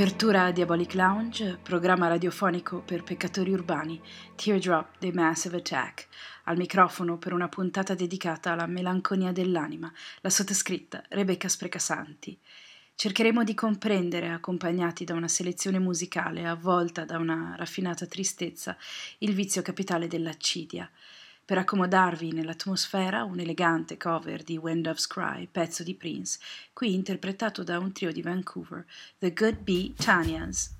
Apertura a Diabolic Lounge, programma radiofonico per peccatori urbani, Teardrop dei Massive Attack, al microfono per una puntata dedicata alla melanconia dell'anima, la sottoscritta Rebecca Sprecasanti. Cercheremo di comprendere, accompagnati da una selezione musicale avvolta da una raffinata tristezza, il vizio capitale dell'accidia. Per accomodarvi nell'atmosfera, un elegante cover di When Doves Cry, pezzo di Prince, qui interpretato da un trio di Vancouver, The Good Bee Tanyas.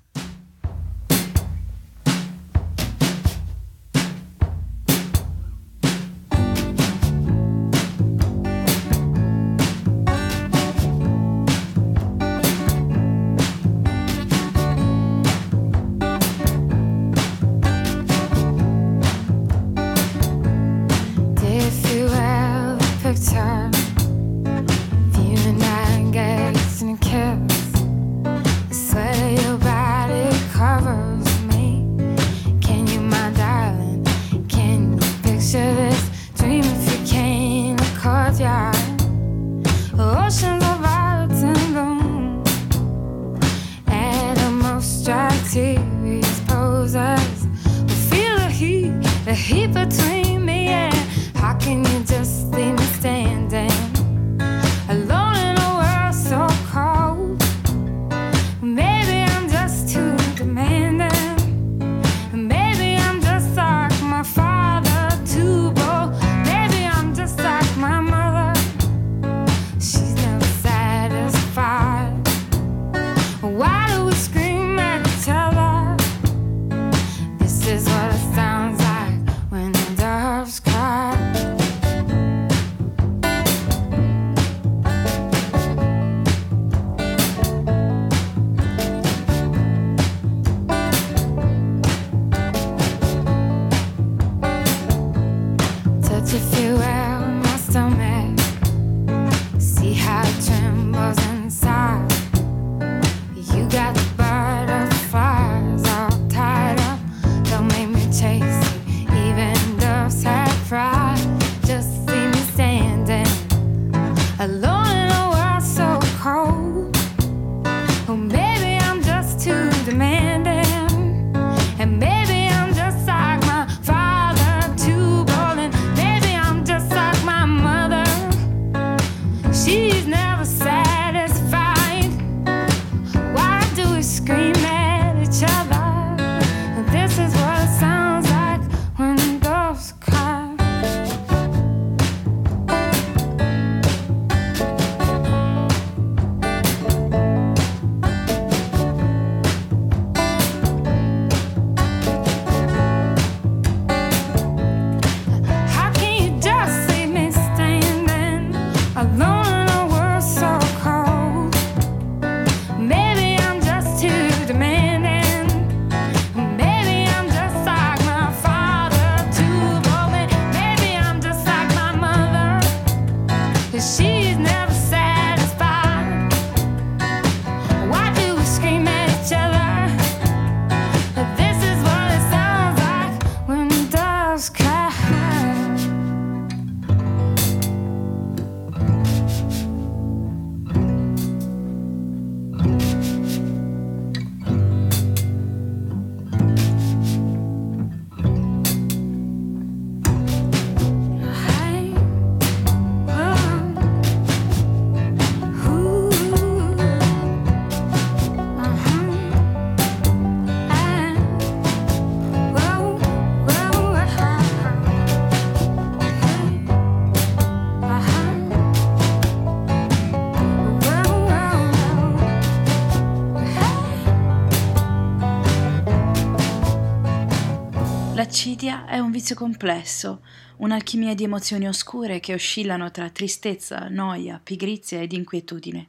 È un vizio complesso, un'alchimia di emozioni oscure che oscillano tra tristezza, noia, pigrizia ed inquietudine.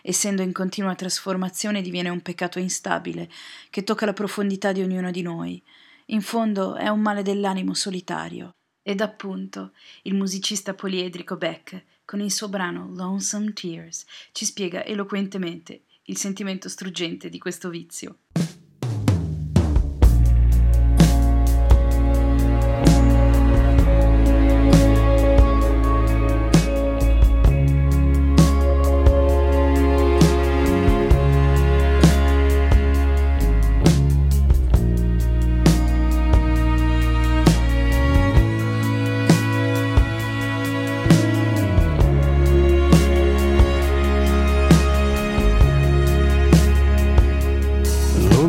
Essendo in continua trasformazione diviene un peccato instabile, che tocca la profondità di ognuno di noi. In fondo è un male dell'animo solitario. Ed appunto, il musicista poliedrico Beck, con il suo brano Lonesome Tears, ci spiega eloquentemente il sentimento struggente di questo vizio.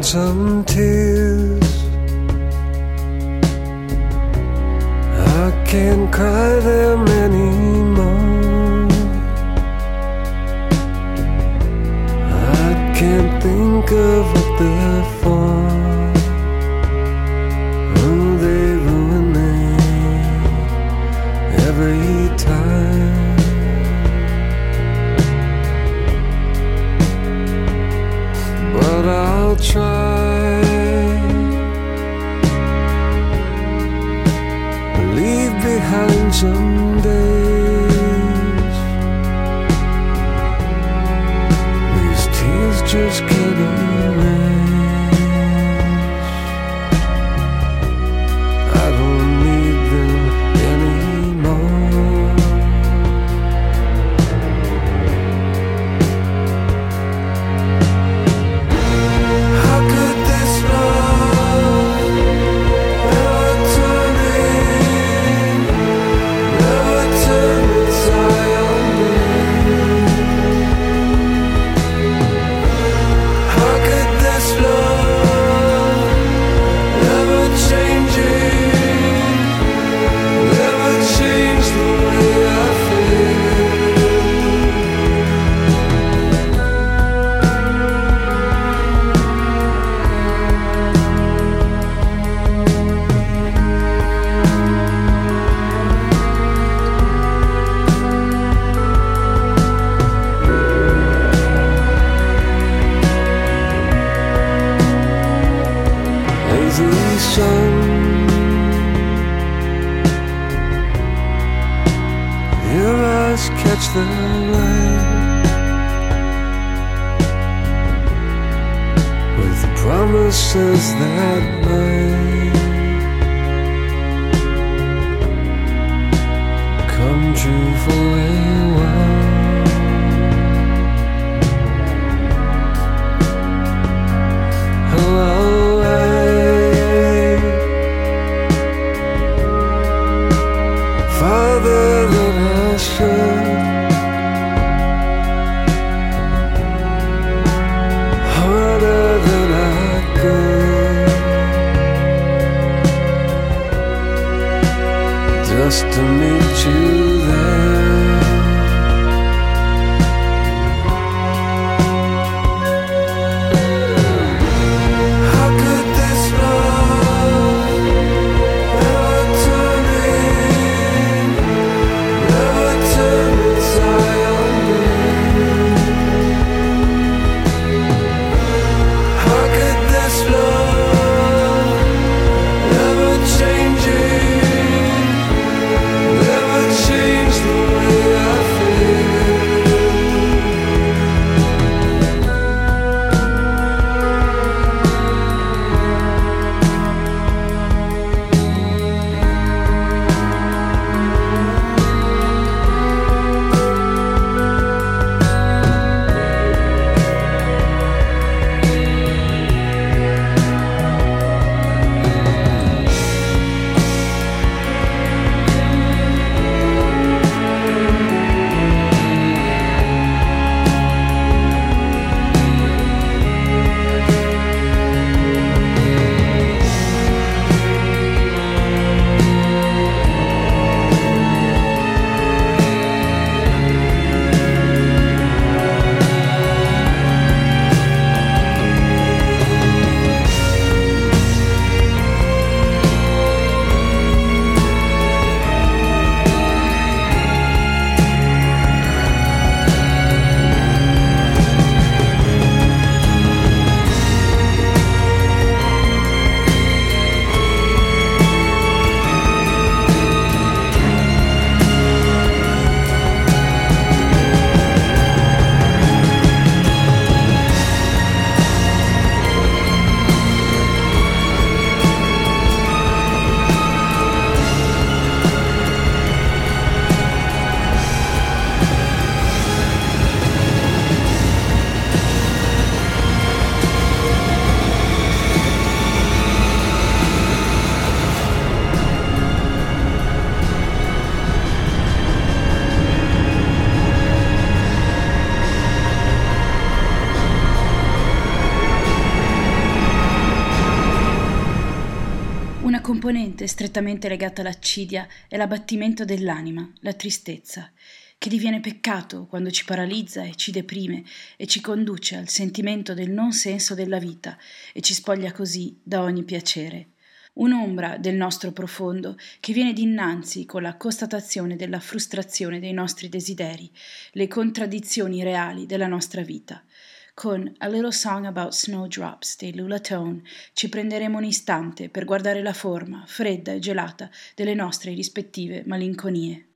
Some componente strettamente legata all'accidia è l'abbattimento dell'anima, la tristezza, che diviene peccato quando ci paralizza e ci deprime e ci conduce al sentimento del non senso della vita e ci spoglia così da ogni piacere. Un'ombra del nostro profondo che viene dinanzi con la constatazione della frustrazione dei nostri desideri, le contraddizioni reali della nostra vita. Con A Little Song About Snowdrops dei Lula Tone ci prenderemo un istante per guardare la forma, fredda e gelata, delle nostre rispettive malinconie.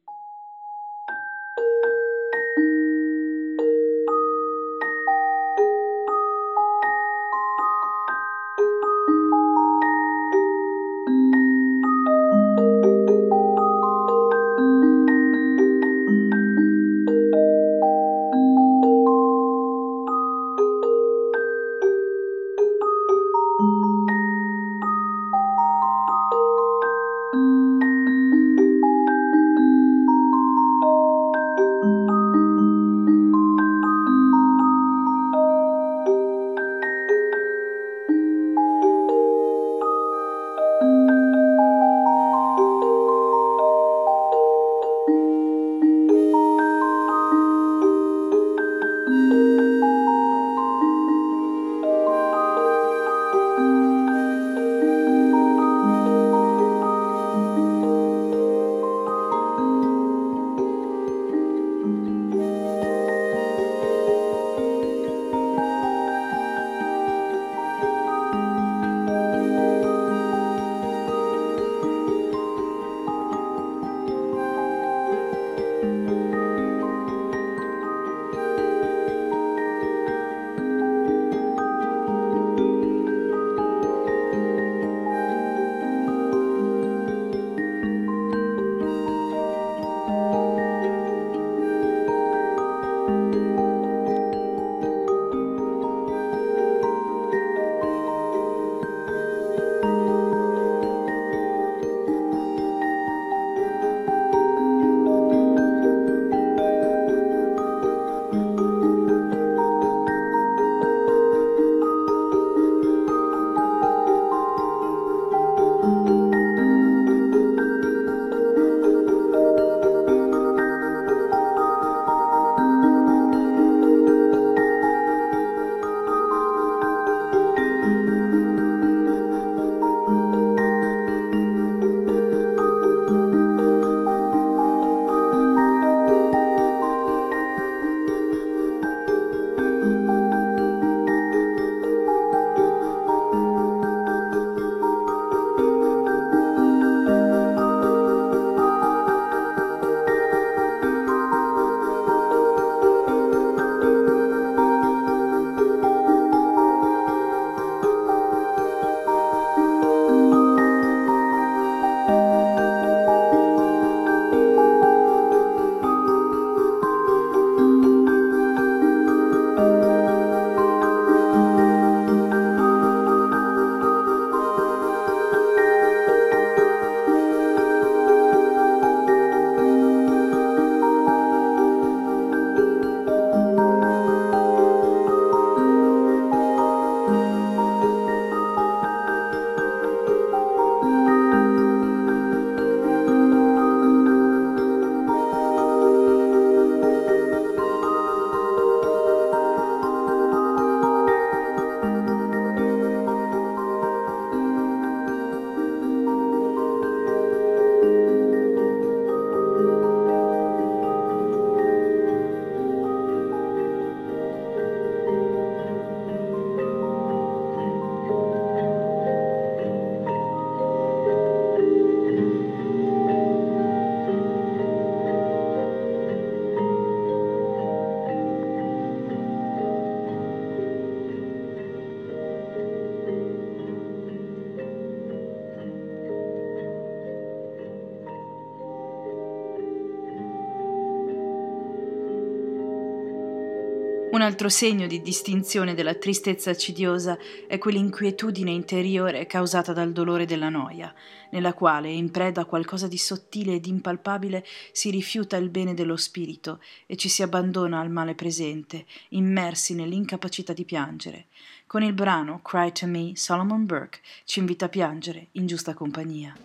altro segno di distinzione della tristezza accidiosa è quell'inquietudine interiore causata dal dolore della noia, nella quale, in preda a qualcosa di sottile ed impalpabile, si rifiuta il bene dello spirito e ci si abbandona al male presente, immersi nell'incapacità di piangere. Con il brano Cry to Me, Solomon Burke ci invita a piangere in giusta compagnia.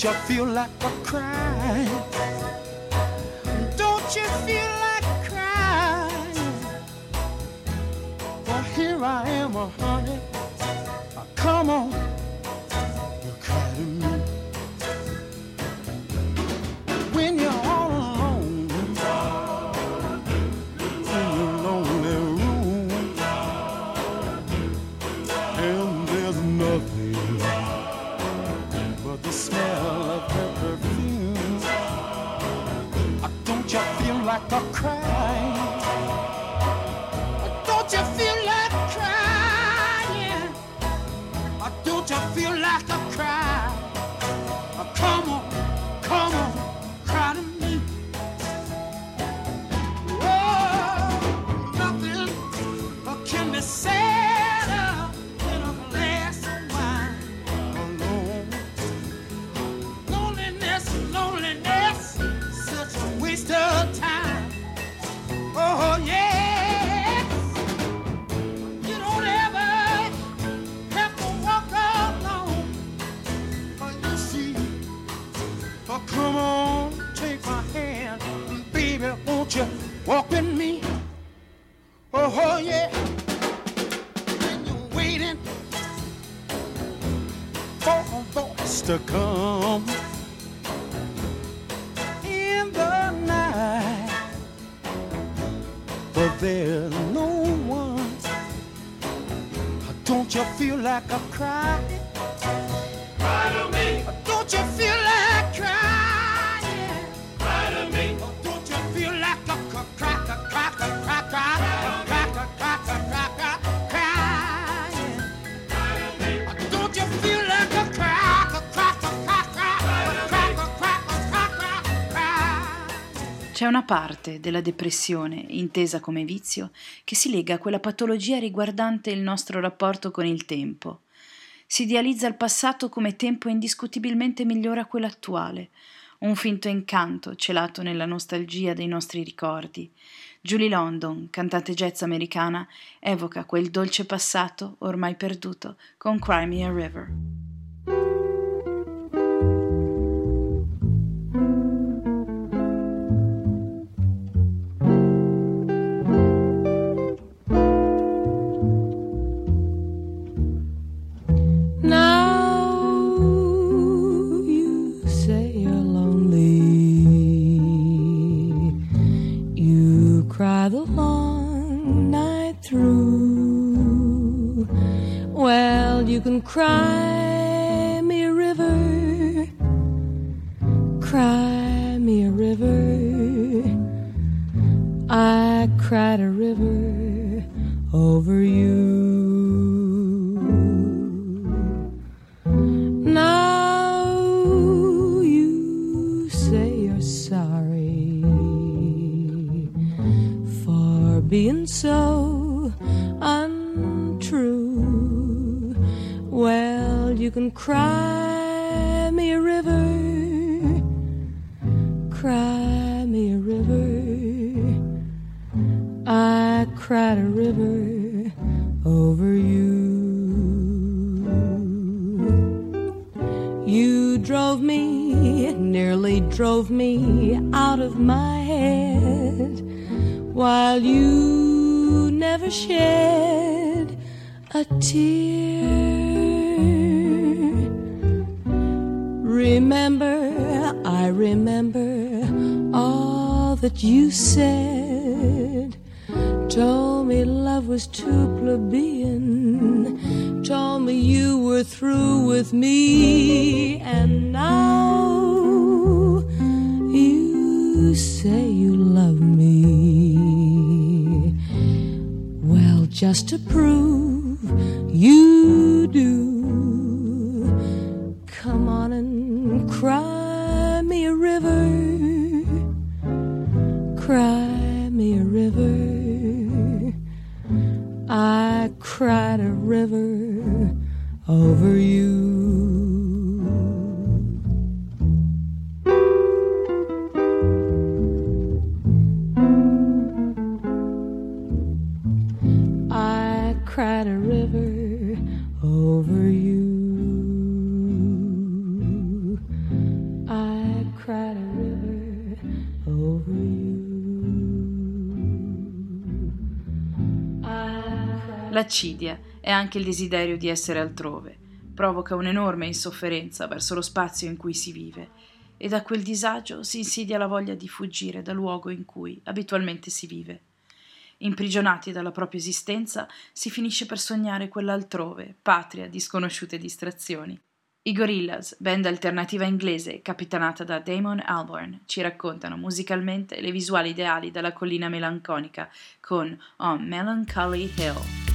Don't you feel like a crying? Don't you feel like crying? Well, here I am, honey. parte della depressione, intesa come vizio, che si lega a quella patologia riguardante il nostro rapporto con il tempo. Si idealizza il passato come tempo indiscutibilmente migliore a quello attuale, un finto incanto celato nella nostalgia dei nostri ricordi. Julie London, cantante jazz americana, evoca quel dolce passato ormai perduto con Crimea River. Say you love me. Well, just to prove you do, L'accidia è anche il desiderio di essere altrove, provoca un'enorme insofferenza verso lo spazio in cui si vive e da quel disagio si insidia la voglia di fuggire dal luogo in cui abitualmente si vive. Imprigionati dalla propria esistenza, si finisce per sognare quell'altrove, patria di sconosciute distrazioni. I Gorillaz, band alternativa inglese capitanata da Damon Albarn, ci raccontano musicalmente le visuali ideali dalla collina melanconica con On Melancholy Hill.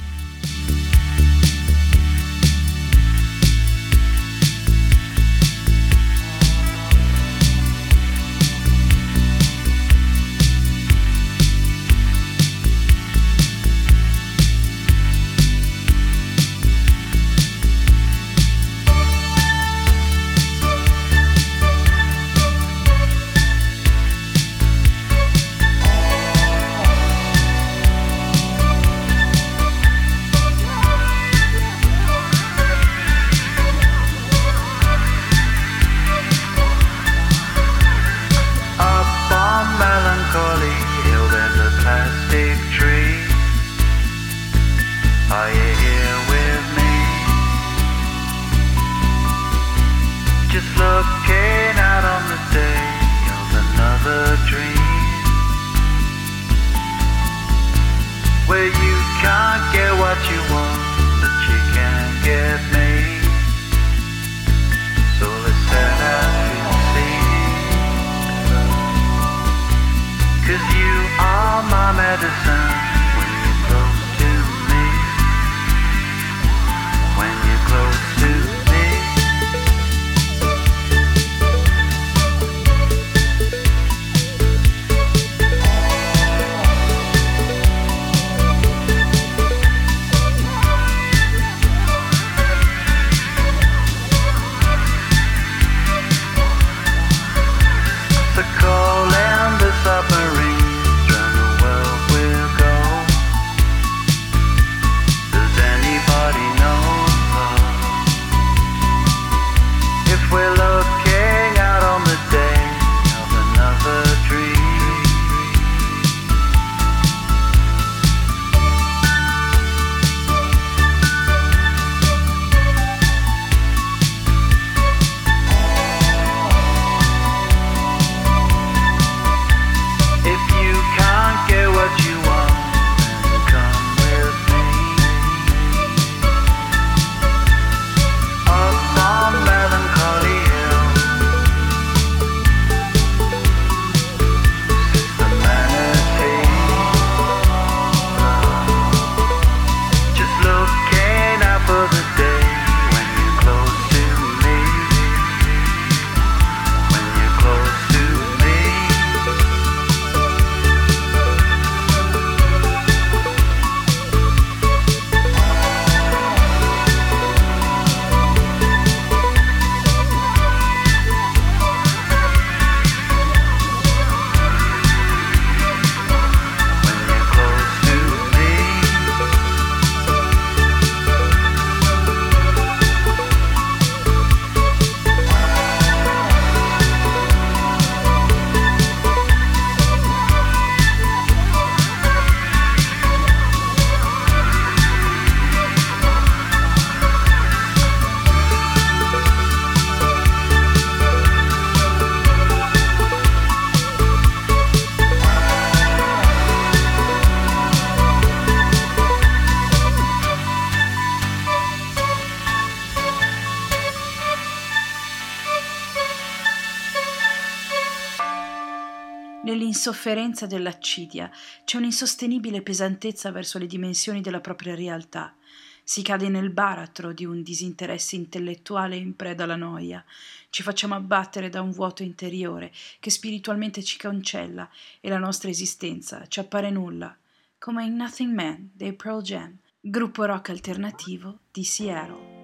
Nell'insofferenza dell'accidia c'è un'insostenibile pesantezza verso le dimensioni della propria realtà. Si cade nel baratro di un disinteresse intellettuale in preda alla noia. Ci facciamo abbattere da un vuoto interiore che spiritualmente ci cancella e la nostra esistenza ci appare nulla, come in Nothing Man dei Pearl Jam, gruppo rock alternativo di Seattle.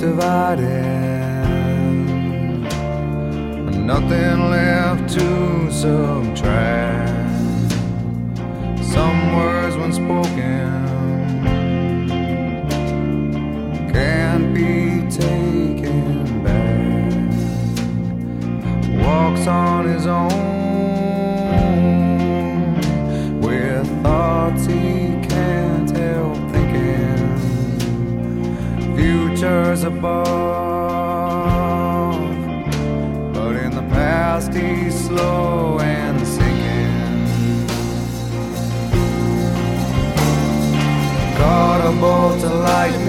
Divided, nothing left to subtract. Some words when spoken can't be taken back. Walks on his own Futures above, but in the past he's slow and sinking. Caught a bolt of lightning,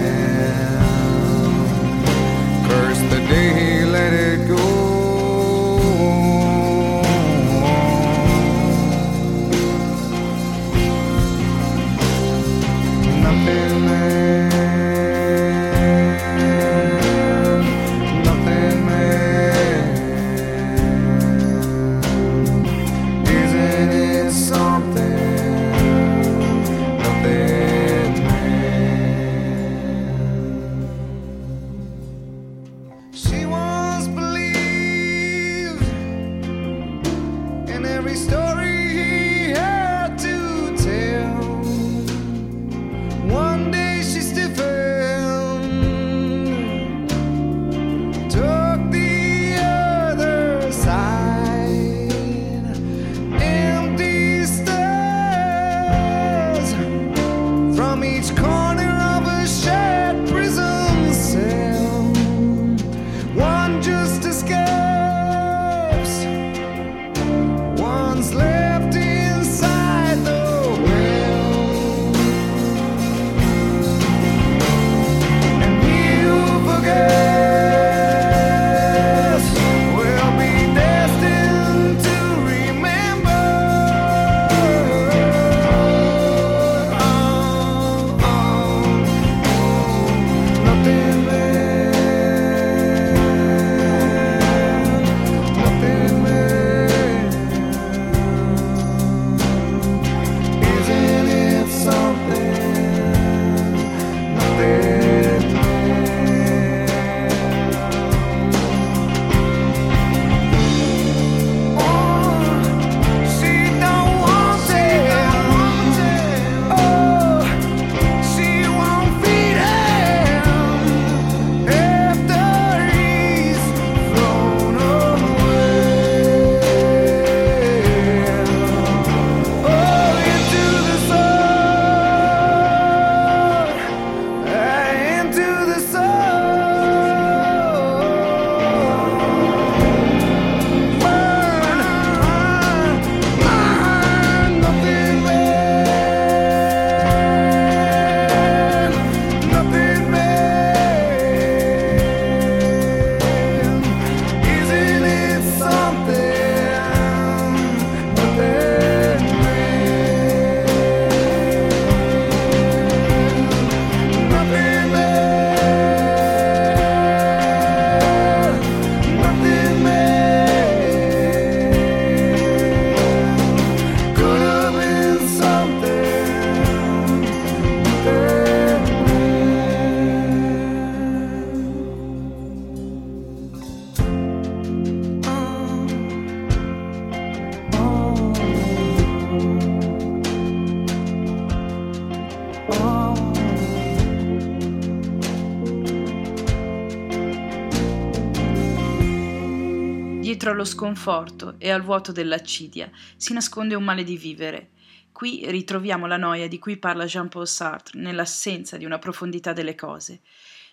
Dietro allo sconforto e al vuoto dell'accidia si nasconde un male di vivere. Qui ritroviamo la noia di cui parla Jean-Paul Sartre nell'assenza di una profondità delle cose.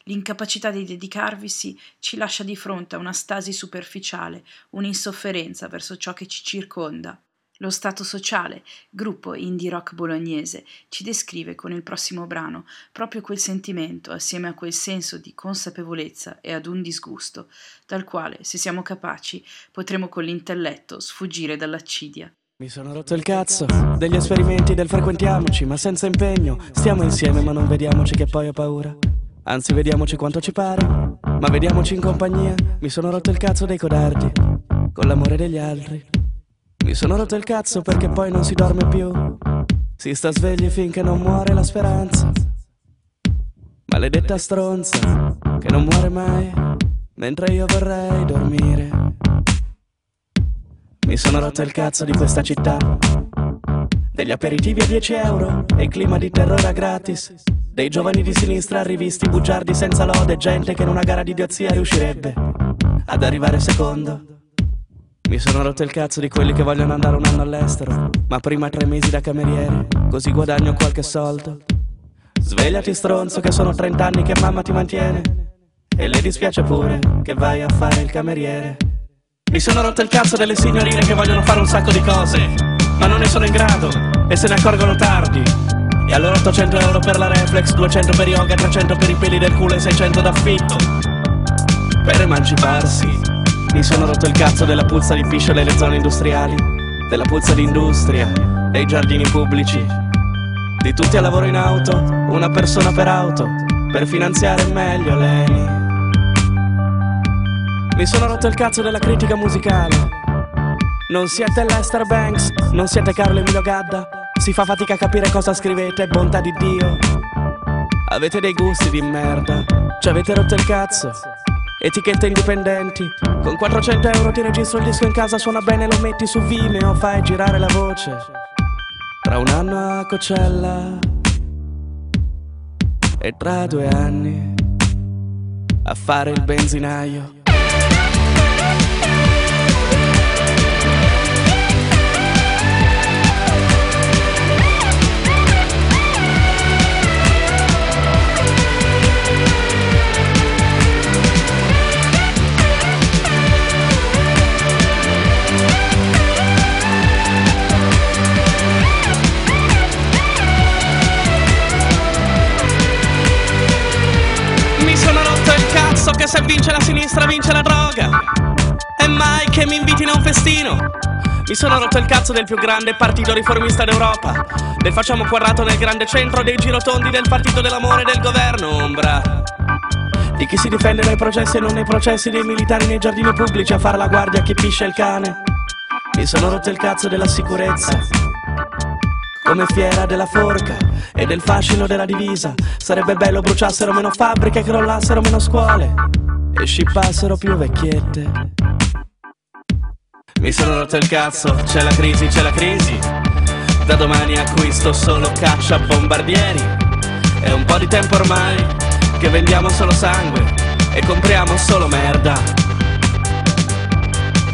L'incapacità di dedicarvisi ci lascia di fronte a una stasi superficiale, un'insofferenza verso ciò che ci circonda. Lo Stato Sociale, gruppo indie rock bolognese, ci descrive con il prossimo brano proprio quel sentimento assieme a quel senso di consapevolezza e ad un disgusto, dal quale, se siamo capaci, potremo con l'intelletto sfuggire dall'accidia. Mi sono rotto il cazzo degli esperimenti del frequentiamoci, ma senza impegno. Stiamo insieme, ma non vediamoci che poi ho paura. Anzi, vediamoci quanto ci pare, ma vediamoci in compagnia. Mi sono rotto il cazzo dei codardi, con l'amore degli altri. Mi sono rotto il cazzo perché poi non si dorme più. Si sta svegli finché non muore la speranza. Maledetta stronza che non muore mai, mentre io vorrei dormire. Mi sono rotto il cazzo di questa città. Degli aperitivi a 10 euro e clima di terrore gratis. Dei giovani di sinistra rivisti bugiardi senza lode, gente che in una gara di idiozia riuscirebbe ad arrivare secondo. Mi sono rotto il cazzo di quelli che vogliono andare un anno all'estero, ma prima tre mesi da cameriere, così guadagno qualche soldo. Svegliati stronzo che sono 30 anni che mamma ti mantiene e le dispiace pure che vai a fare il cameriere. Mi sono rotto il cazzo delle signorine che vogliono fare un sacco di cose, ma non ne sono in grado e se ne accorgono tardi. E allora 800 euro per la reflex, 200 per yoga, 300 per i peli del culo e 600 d'affitto. Per emanciparsi. Mi sono rotto il cazzo della puzza di piscio nelle zone industriali, della puzza di industria, dei giardini pubblici. Di tutti a lavoro in auto, una persona per auto, per finanziare meglio lei. Mi sono rotto il cazzo della critica musicale. Non siete Lester Banks, non siete Carlo Emilio Gadda. Si fa fatica a capire cosa scrivete, bontà di Dio. Avete dei gusti di merda, ci avete rotto il cazzo. Etichette indipendenti, con 400 euro ti registro il disco in casa, suona bene, lo metti su Vimeo, fai girare la voce. Tra un anno a Cocella e tra due anni a fare il benzinaio. Cazzo che se vince la sinistra vince la droga. E mai che mi invitino a un festino. Mi sono rotto il cazzo del più grande partito riformista d'Europa. Del facciamo quadrato nel grande centro dei girotondi del partito dell'amore del governo ombra. Di chi si difende dai processi e non nei processi dei militari nei giardini pubblici a fare la guardia a chi piscia il cane. Mi sono rotto il cazzo della sicurezza. Come fiera della forca e del fascino della divisa. Sarebbe bello bruciassero meno fabbriche, crollassero meno scuole e scippassero più vecchiette. Mi sono rotto il cazzo, c'è la crisi, c'è la crisi. Da domani acquisto solo caccia bombardieri. È un po' di tempo ormai che vendiamo solo sangue e compriamo solo merda.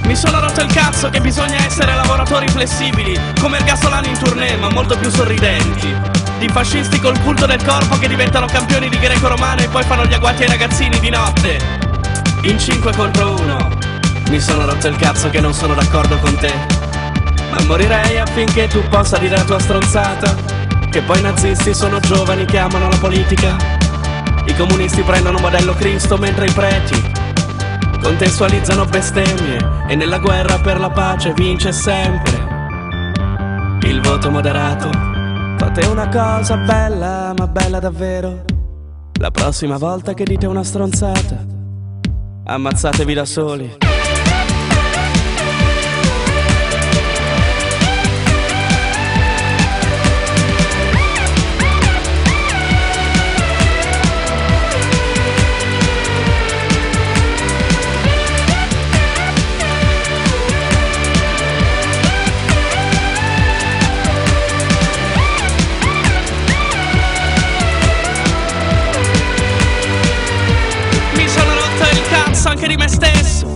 Mi sono rotto il cazzo che bisogna essere lavoratori flessibili, come il gasolano in tournée, ma molto più sorridenti. Di fascisti col culto del corpo che diventano campioni di greco-romano e poi fanno gli agguati ai ragazzini di notte. In 5 contro 1. Mi sono rotto il cazzo che non sono d'accordo con te. Ma morirei affinché tu possa dire la tua stronzata. Che poi i nazisti sono giovani che amano la politica. I comunisti prendono modello Cristo mentre i preti contestualizzano bestemmie e nella guerra per la pace vince sempre il voto moderato. Fate una cosa bella, ma bella davvero. La prossima volta che dite una stronzata, ammazzatevi da soli. Anche di me stesso.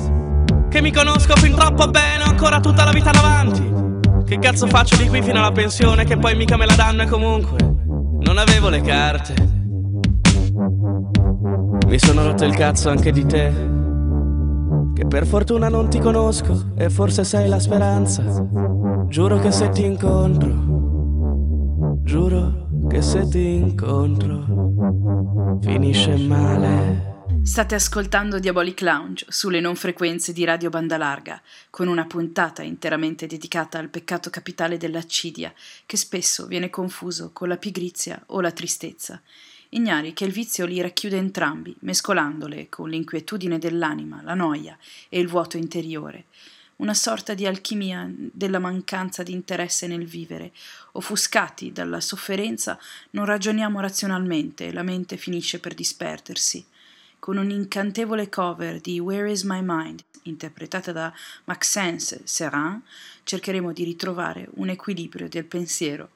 Che mi conosco fin troppo bene, ho ancora tutta la vita davanti. Che cazzo faccio di qui fino alla pensione, che poi mica me la danno e comunque non avevo le carte. Mi sono rotto il cazzo anche di te. Che per fortuna non ti conosco e forse sei la speranza. Giuro che se ti incontro, giuro che se ti incontro, finisce male. State ascoltando Diabolic Lounge sulle non frequenze di Radio Banda Larga, con una puntata interamente dedicata al peccato capitale dell'accidia, che spesso viene confuso con la pigrizia o la tristezza ignari che il vizio li racchiude entrambi, mescolandole con l'inquietudine dell'anima, la noia e il vuoto interiore, una sorta di alchimia della mancanza di interesse nel vivere. Offuscati dalla sofferenza, non ragioniamo razionalmente e la mente finisce per disperdersi. Con un'incantevole cover di Where is My Mind, interpretata da Maxence Serrin, cercheremo di ritrovare un equilibrio del pensiero.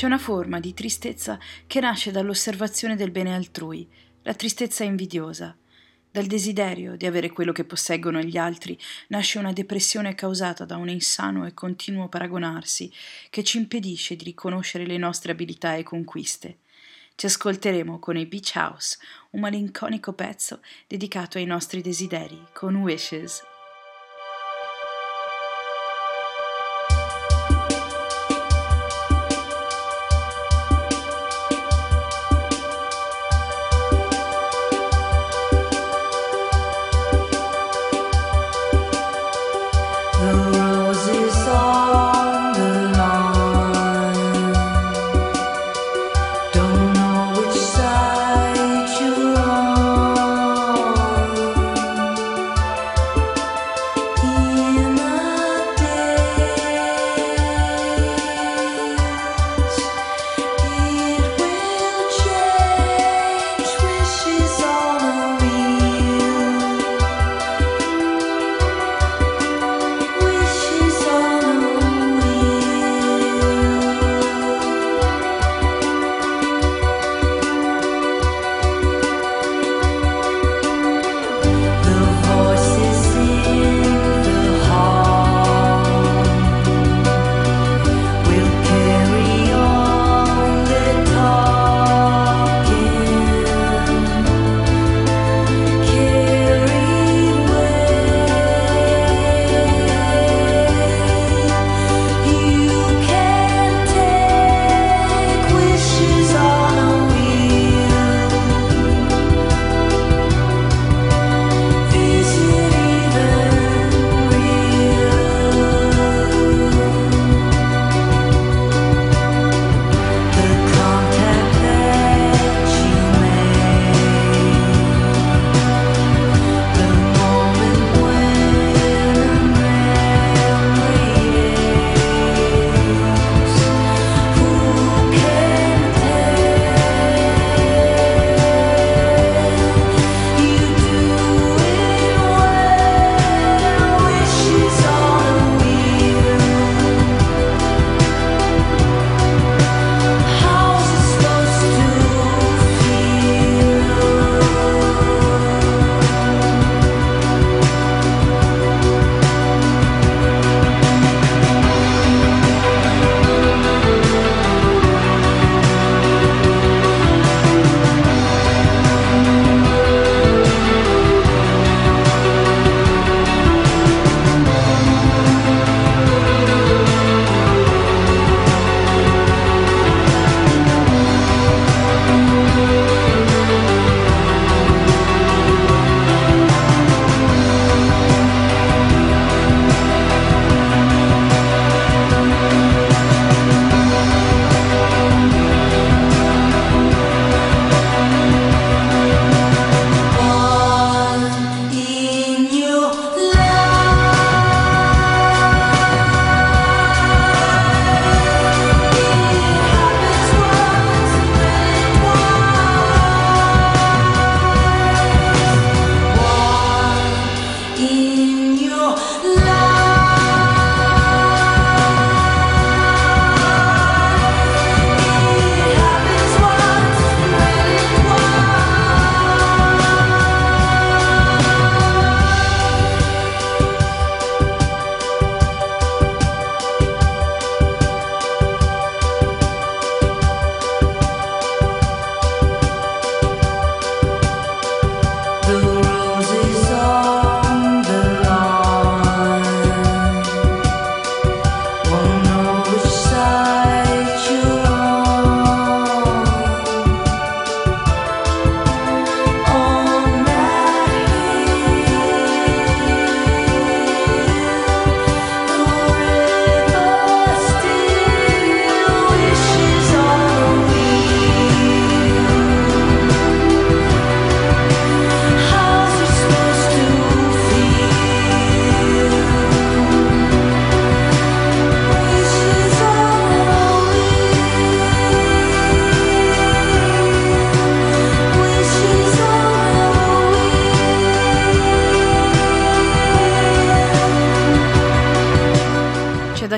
C'è una forma di tristezza che nasce dall'osservazione del bene altrui, la tristezza invidiosa. Dal desiderio di avere quello che posseggono gli altri nasce una depressione causata da un insano e continuo paragonarsi che ci impedisce di riconoscere le nostre abilità e conquiste. Ci ascolteremo con i Beach House, un malinconico pezzo dedicato ai nostri desideri, con Wishes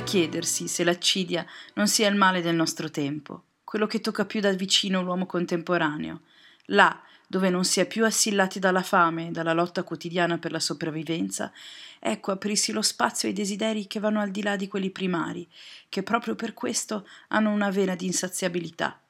chiedersi se l'accidia non sia il male del nostro tempo, quello che tocca più da vicino l'uomo contemporaneo, là dove non si è più assillati dalla fame e dalla lotta quotidiana per la sopravvivenza, ecco aprirsi lo spazio ai desideri che vanno al di là di quelli primari, che proprio per questo hanno una vena di insaziabilità.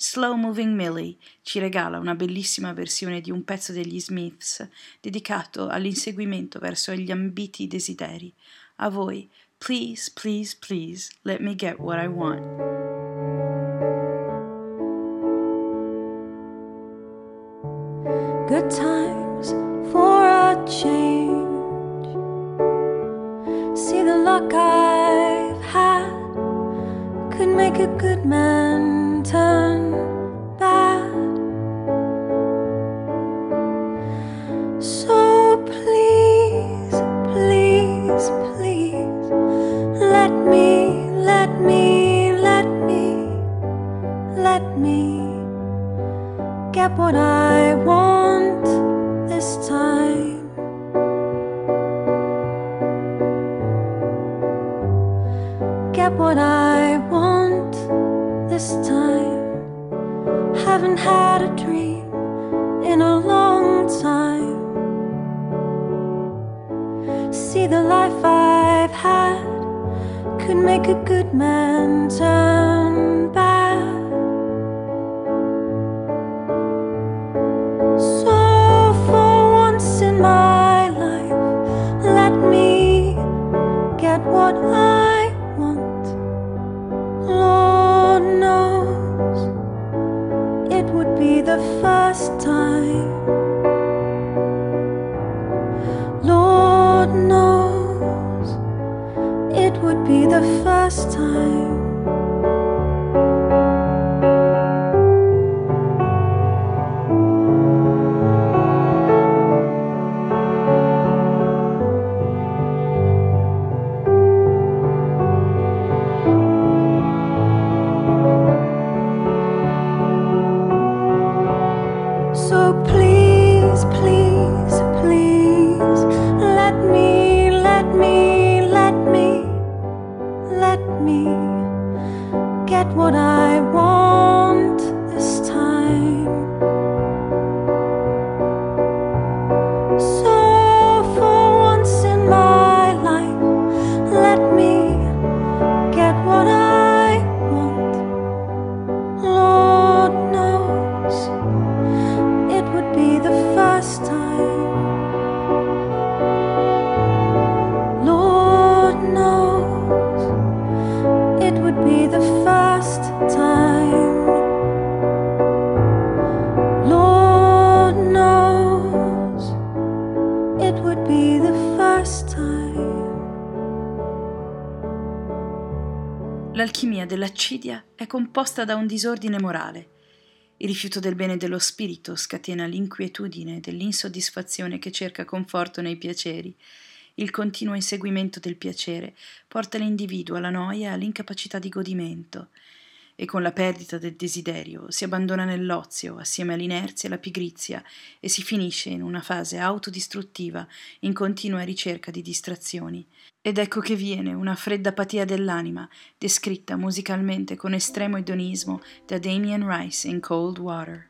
Slow Moving Millie ci regala una bellissima versione di un pezzo degli Smiths dedicato all'inseguimento verso gli ambiti desideri. A voi, please, please, please, let me get what I want. Good times for a change. See the luck I've had could make a good man turn get what I want this time. Get what I want this time. Haven't had a dream in a long time. See the life I've had could make a good man turn bad. The first time. Lord knows it would be the first time. Composta da un disordine morale. Il rifiuto del bene dello spirito scatena l'inquietudine dell'insoddisfazione che cerca conforto nei piaceri. Il continuo inseguimento del piacere porta l'individuo alla noia e all'incapacità di godimento. E con la perdita del desiderio si abbandona nell'ozio assieme all'inerzia e alla pigrizia e si finisce in una fase autodistruttiva in continua ricerca di distrazioni. Ed ecco che viene una fredda apatia dell'anima, descritta musicalmente con estremo edonismo da Damien Rice in Cold Water.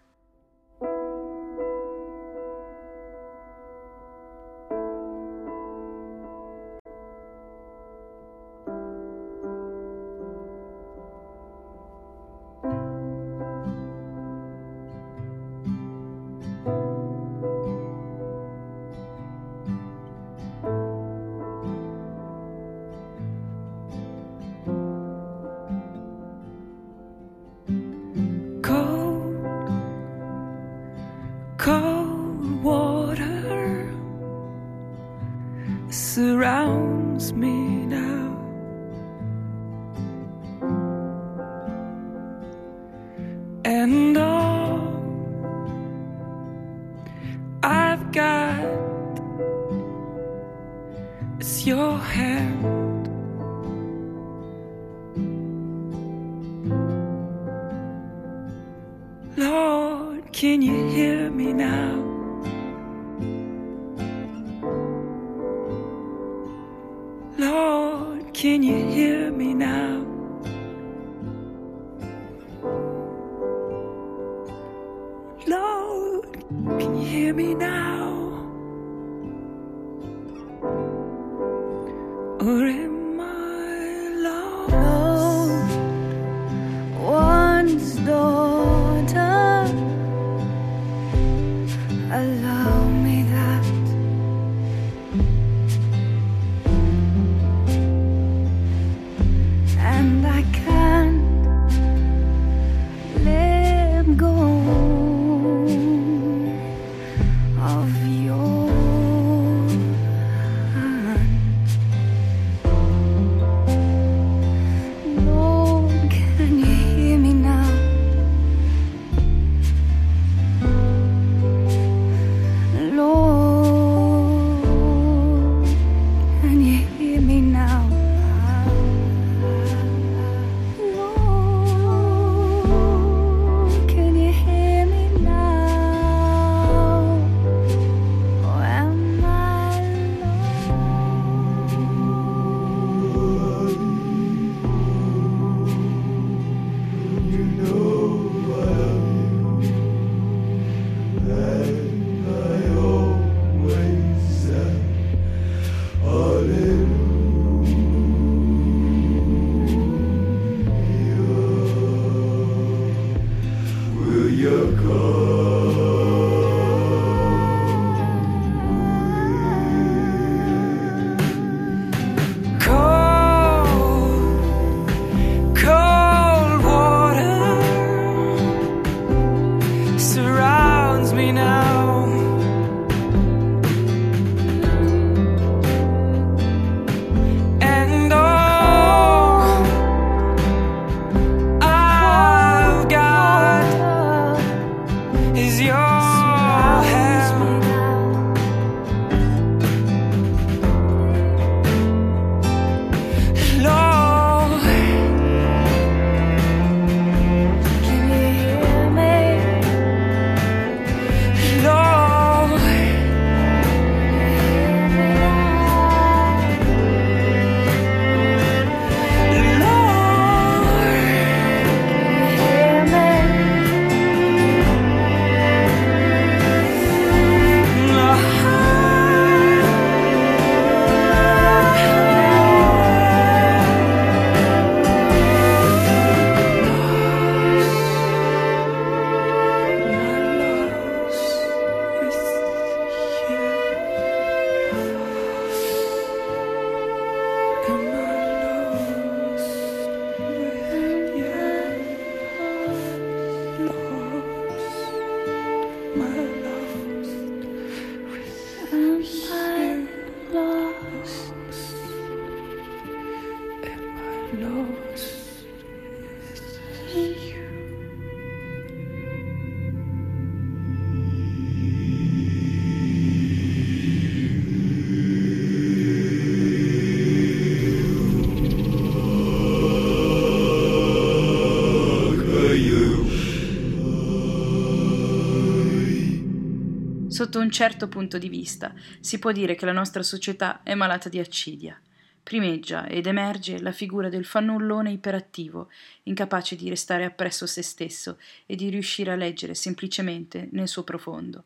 Sotto un certo punto di vista si può dire che la nostra società è malata di accidia. Primeggia ed emerge la figura del fannullone iperattivo, incapace di restare appresso se stesso e di riuscire a leggere semplicemente nel suo profondo.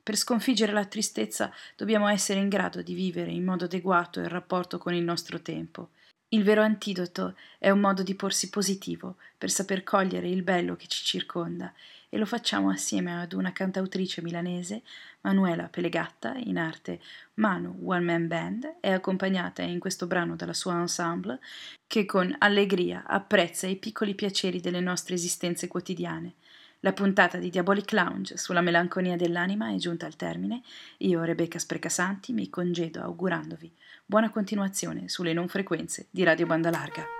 Per sconfiggere la tristezza dobbiamo essere in grado di vivere in modo adeguato il rapporto con il nostro tempo. Il vero antidoto è un modo di porsi positivo per saper cogliere il bello che ci circonda e lo facciamo assieme ad una cantautrice milanese, Manuela Pelegatta, in arte Manu One Man Band, è accompagnata in questo brano dalla sua ensemble che con allegria apprezza i piccoli piaceri delle nostre esistenze quotidiane. La puntata di Diabolic Lounge sulla melanconia dell'anima è giunta al termine. Io, Rebecca Sprecasanti, mi congedo augurandovi buona continuazione sulle non frequenze di Radio Banda Larga.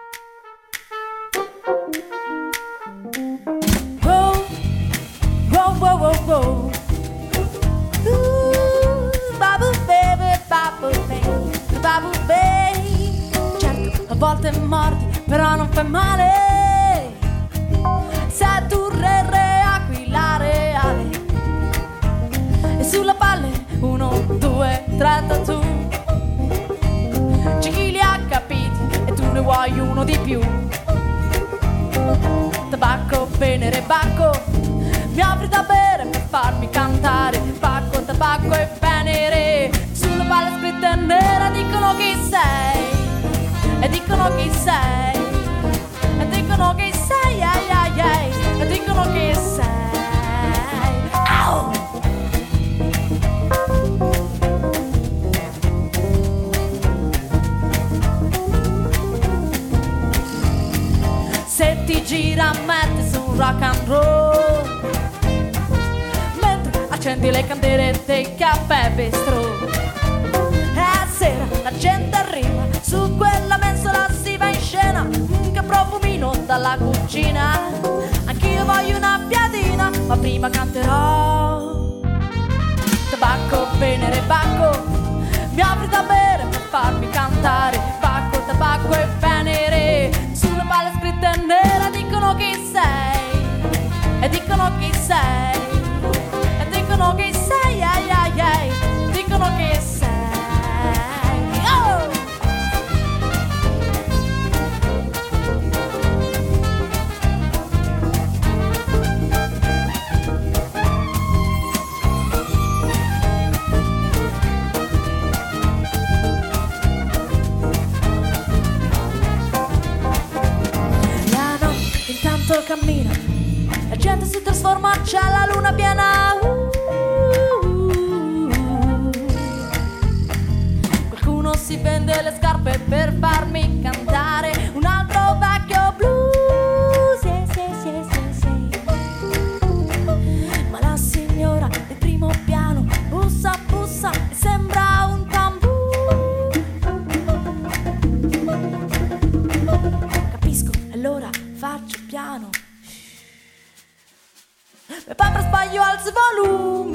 Babu baby, babu baby, babu baby. Certo, a volte mordi, però non fai male. Tu re aquila reale. E sulla palle, uno, due, tre tatu. C'è chi li ha capiti e tu ne vuoi uno di più tabacco, venere, bacco Mi apri da bere farmi cantare. Pacco, tabacco e venere. Sulla palla scritta nera dicono chi sei. E dicono chi sei. E dicono chi sei ai ai ai. E dicono chi sei. Au! Se ti gira metti su un rock and roll accendi le candele dei caffè bistro a sera la gente arriva Su quella mensola si va in scena Mm, Che profumino dalla cucina. Anch'io voglio una piadina Ma prima canterò. Tabacco, venere, bacco Mi apri da bere per farmi cantare. Bacco, tabacco e venere Sulla palla scritta nera dicono chi sei E dicono chi sei dicono chi sei ai ai ai Dicono chi sei Oh! La notte intanto cammina, la gente si trasforma, c'è la luna piena. Uh, vende le scarpe per farmi cantare un altro vecchio blues. Sì, sì, sì. Ma la signora del primo piano bussa, bussa e sembra un tamburo. Capisco, allora faccio piano. E poi per sbaglio alzo volume